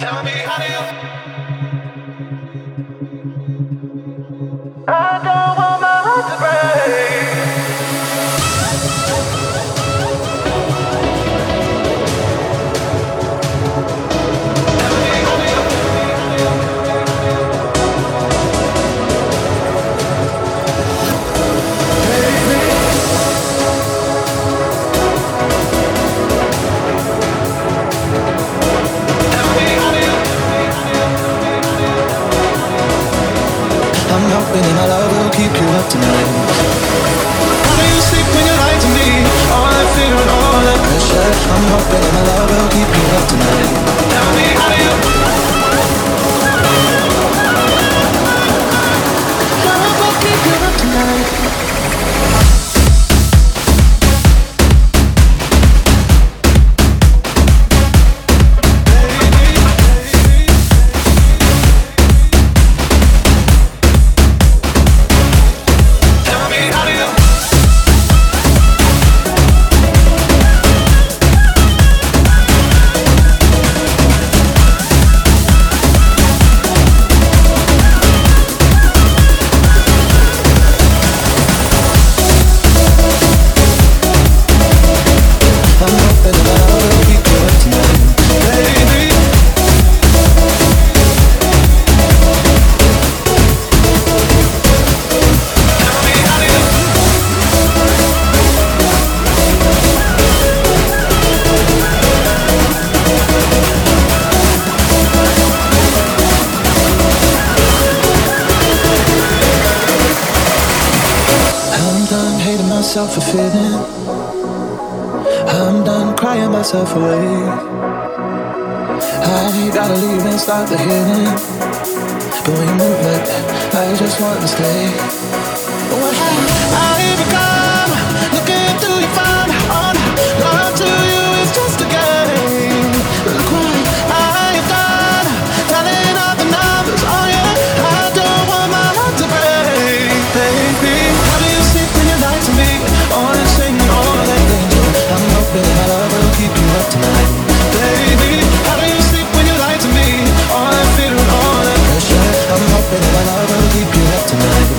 Tell me how do you spinning, my love will keep you up tonight. Do you sleep when you lie to me? All that fear and all that pressure. I'm hoping my love will keep you up tonight. movement. I just wanna stay. What happened? tonight.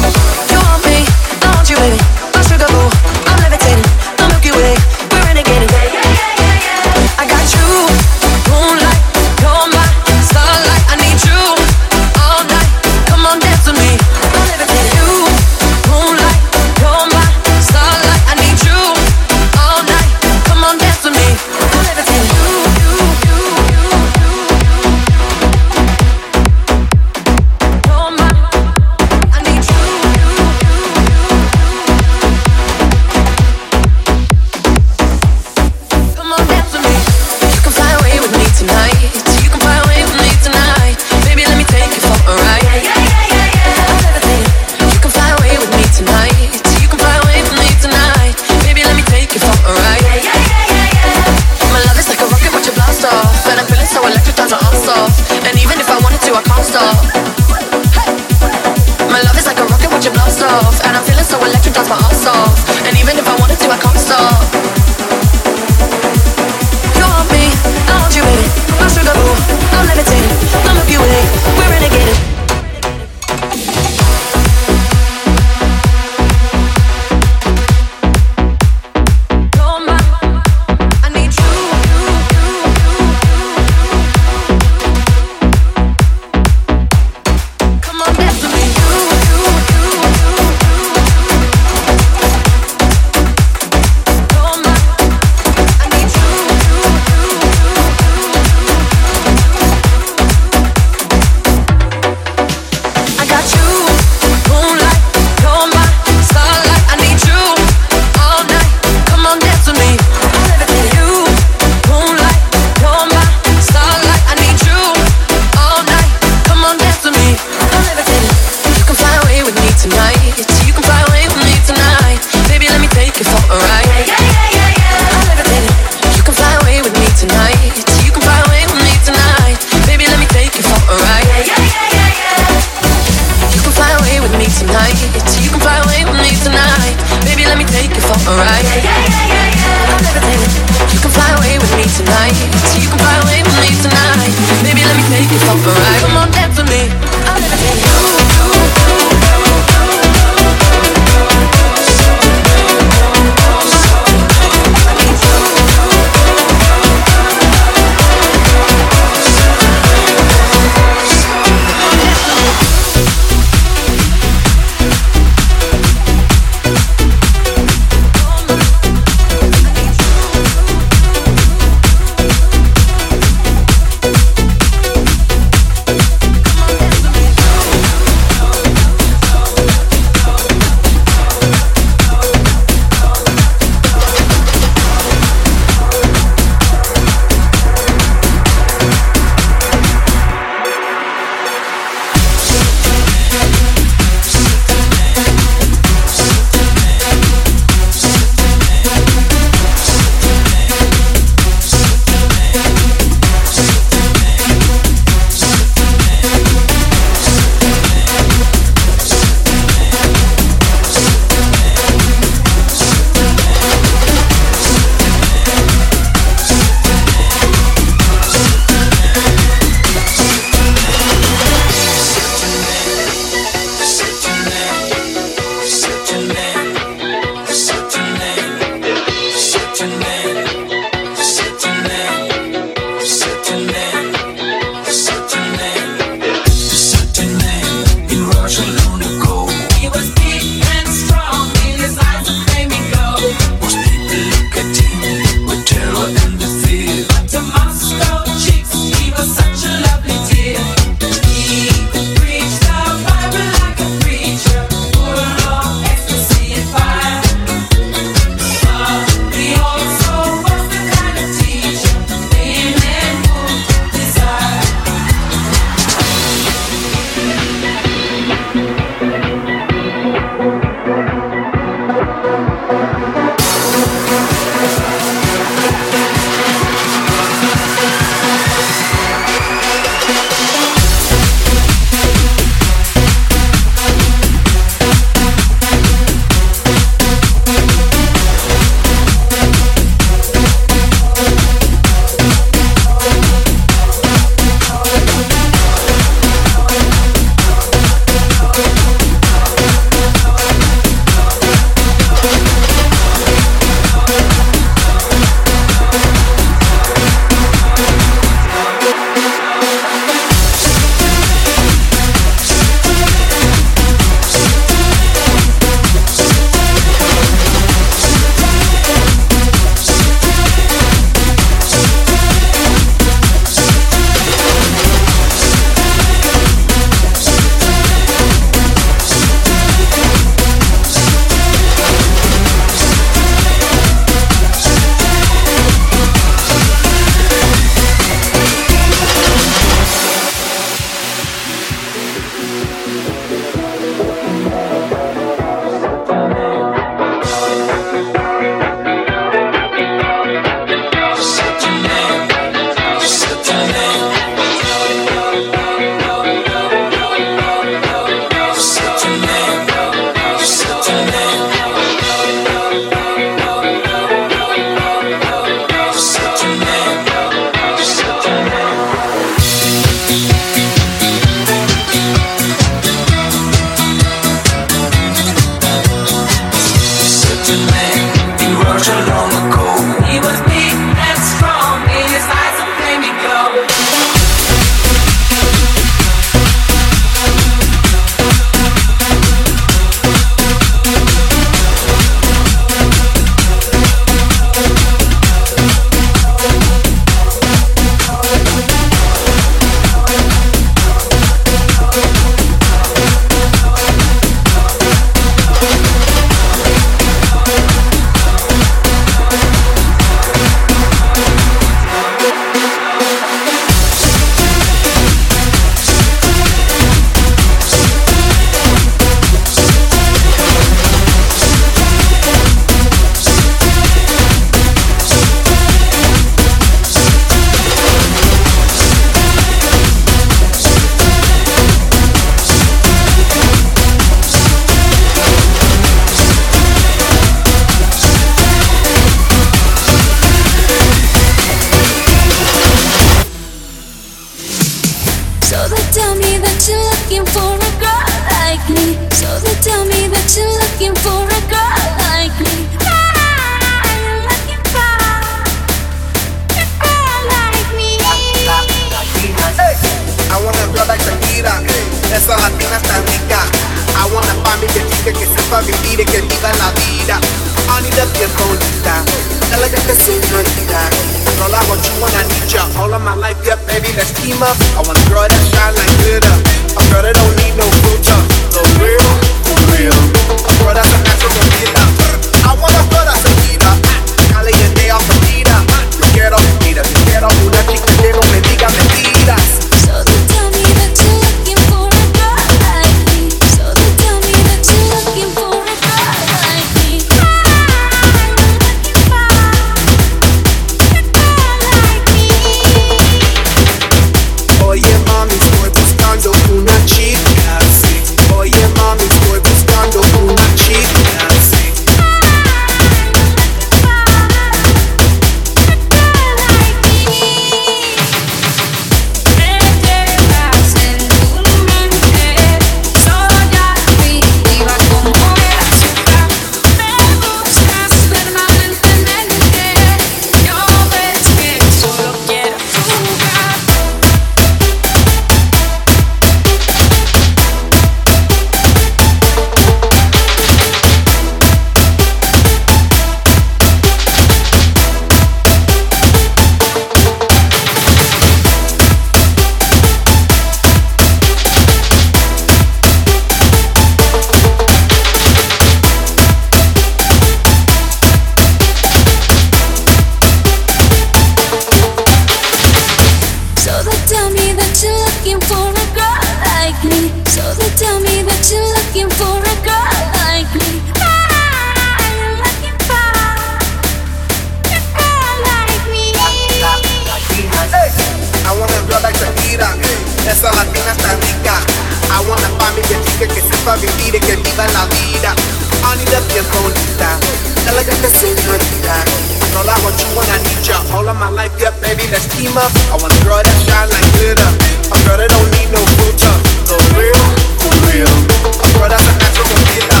Girl, I want you when I need ya. All of my life, yeah, baby, let's team up. I want a girl that shine like glitter. A girl that don't need no filter. The real, for real. A girl that's a natural leader.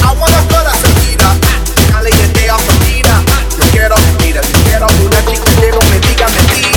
I want a girl that's a leader. Caliente a medida. Yo quiero, mira, yo quiero una chica que no me diga mentiras.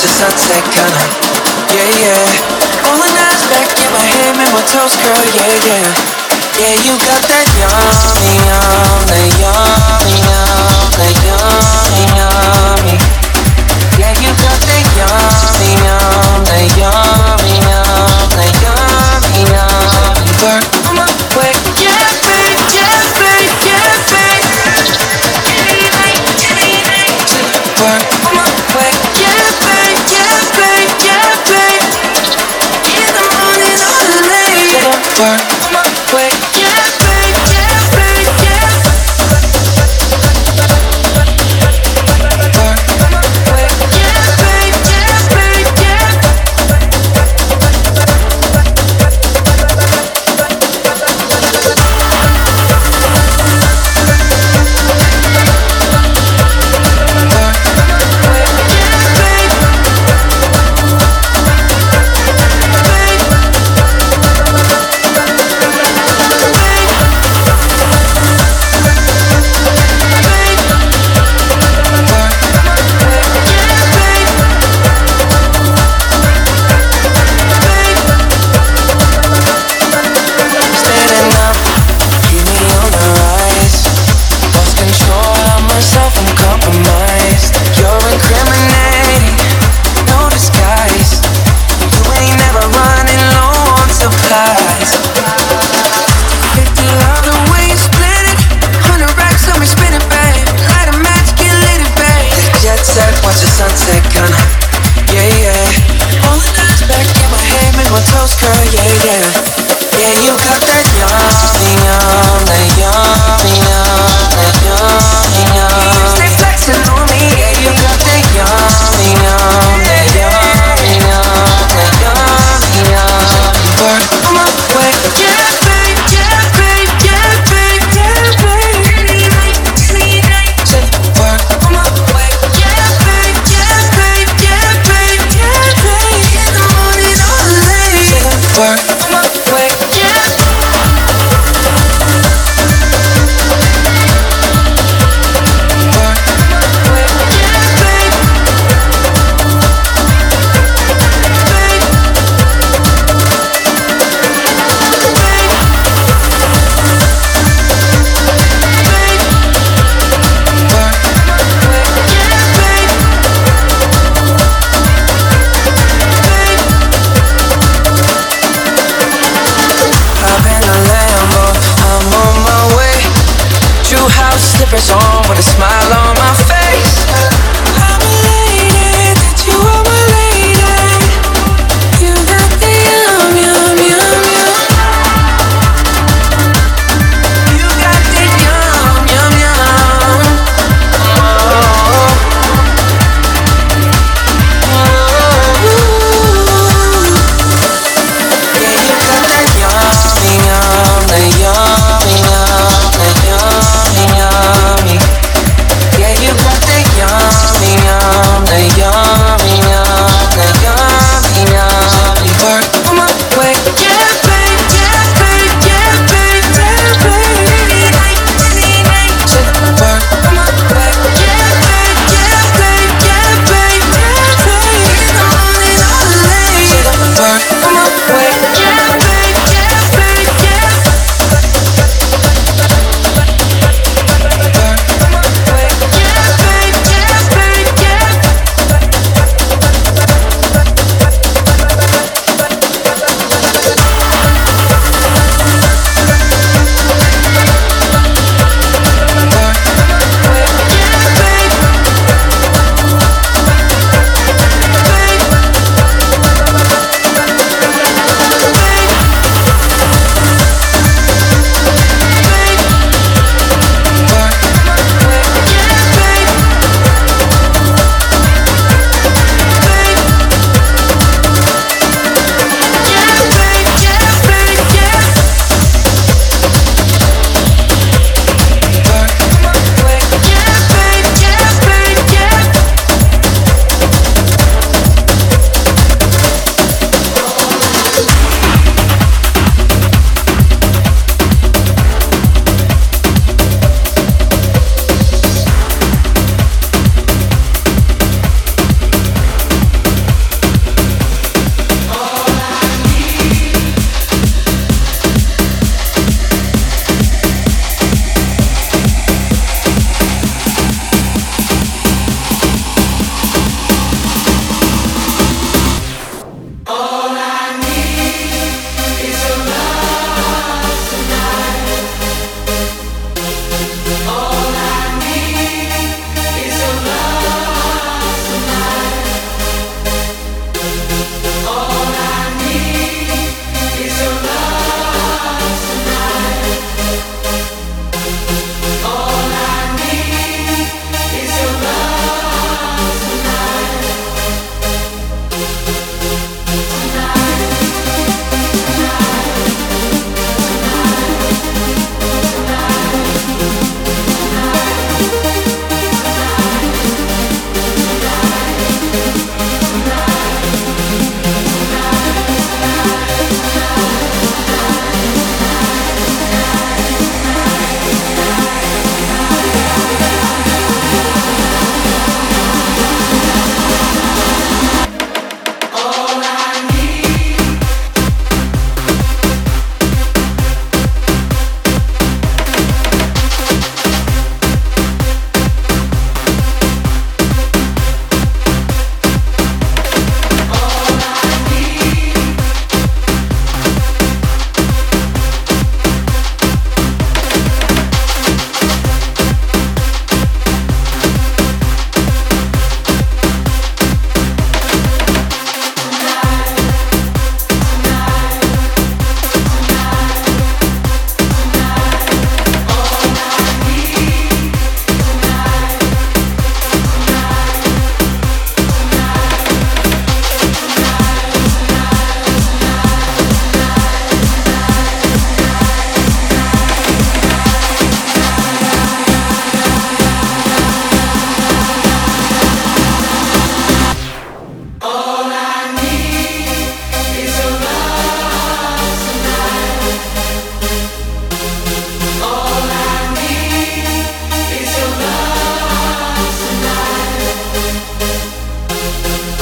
On my way.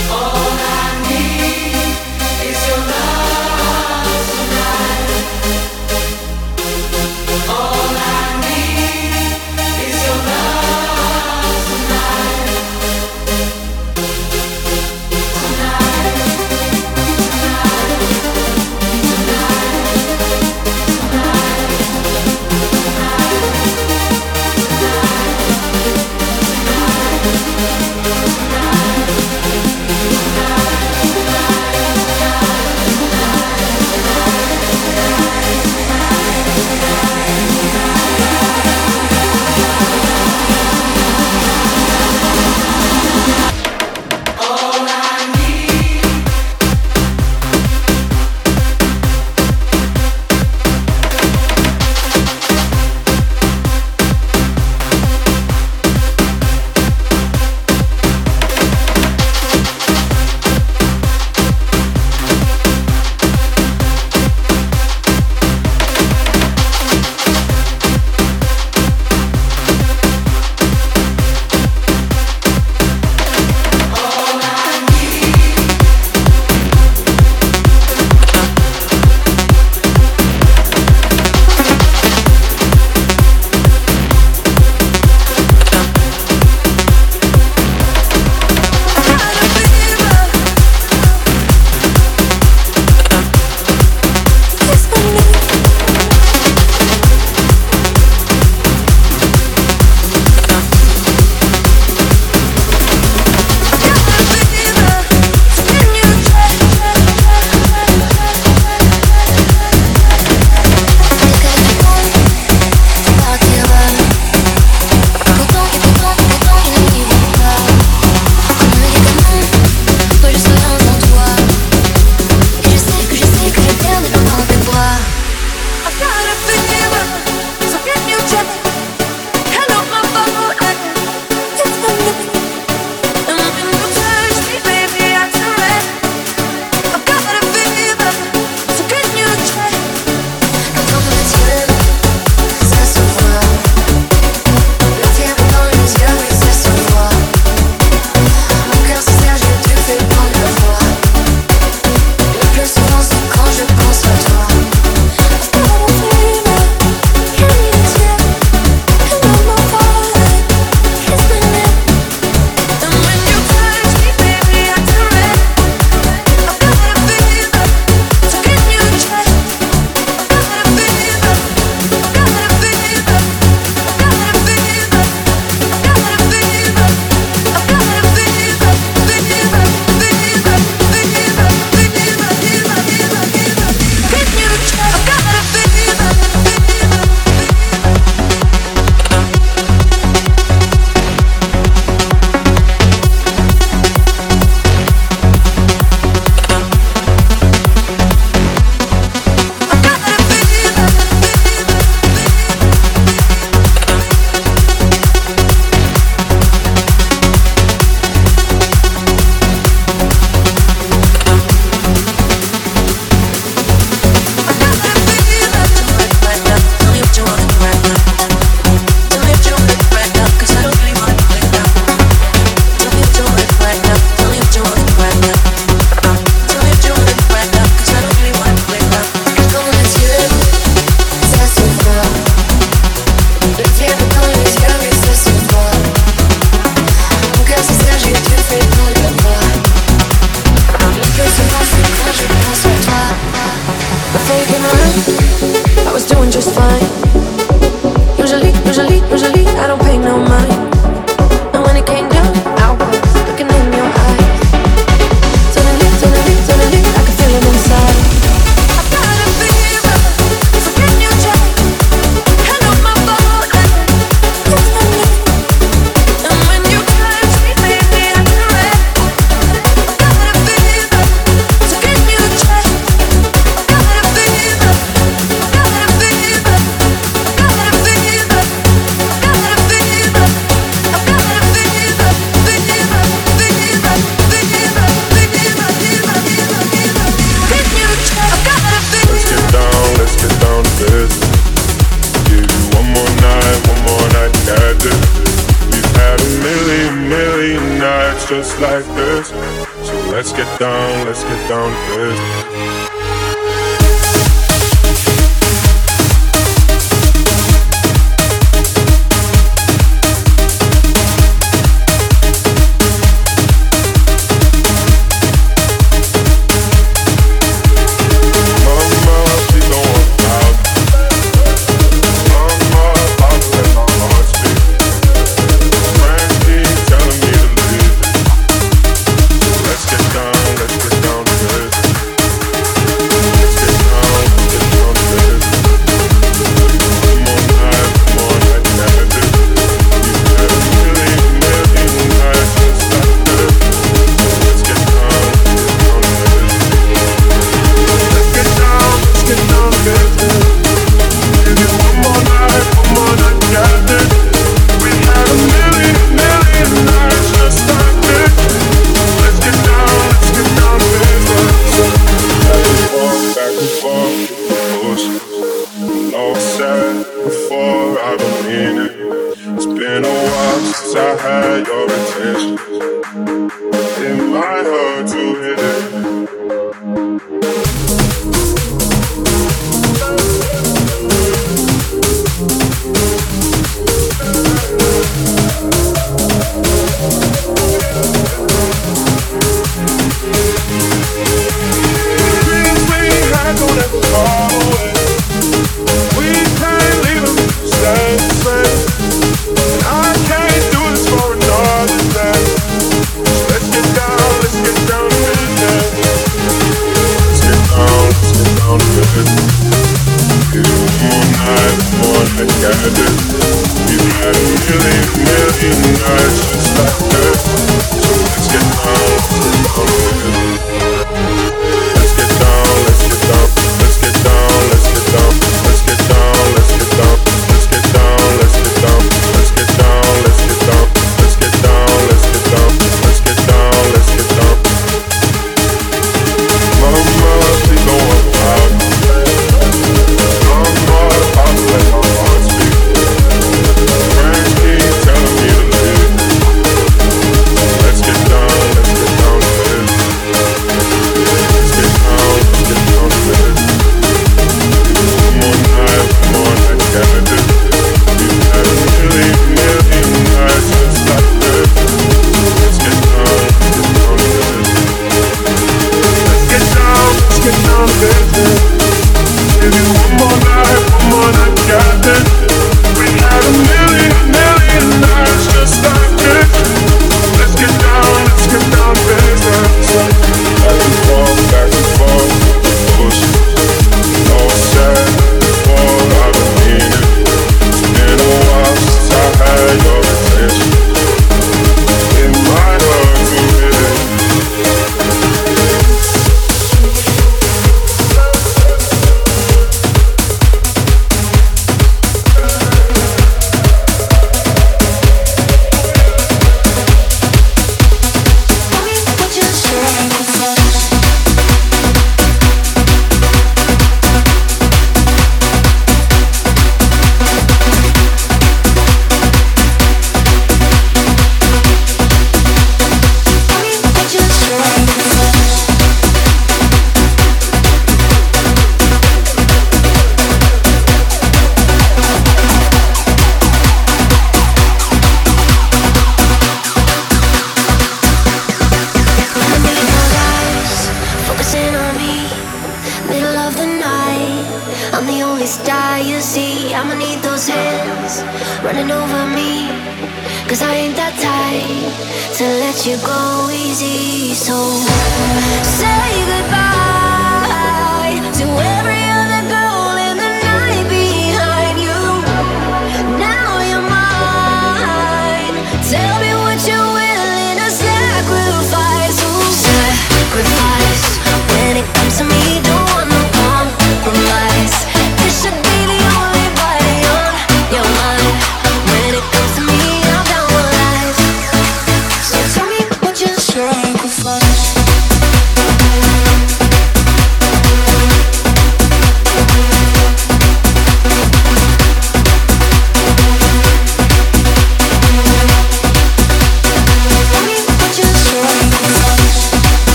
oh.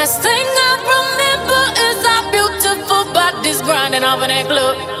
Last thing I remember is our beautiful bodies grinding off in that club.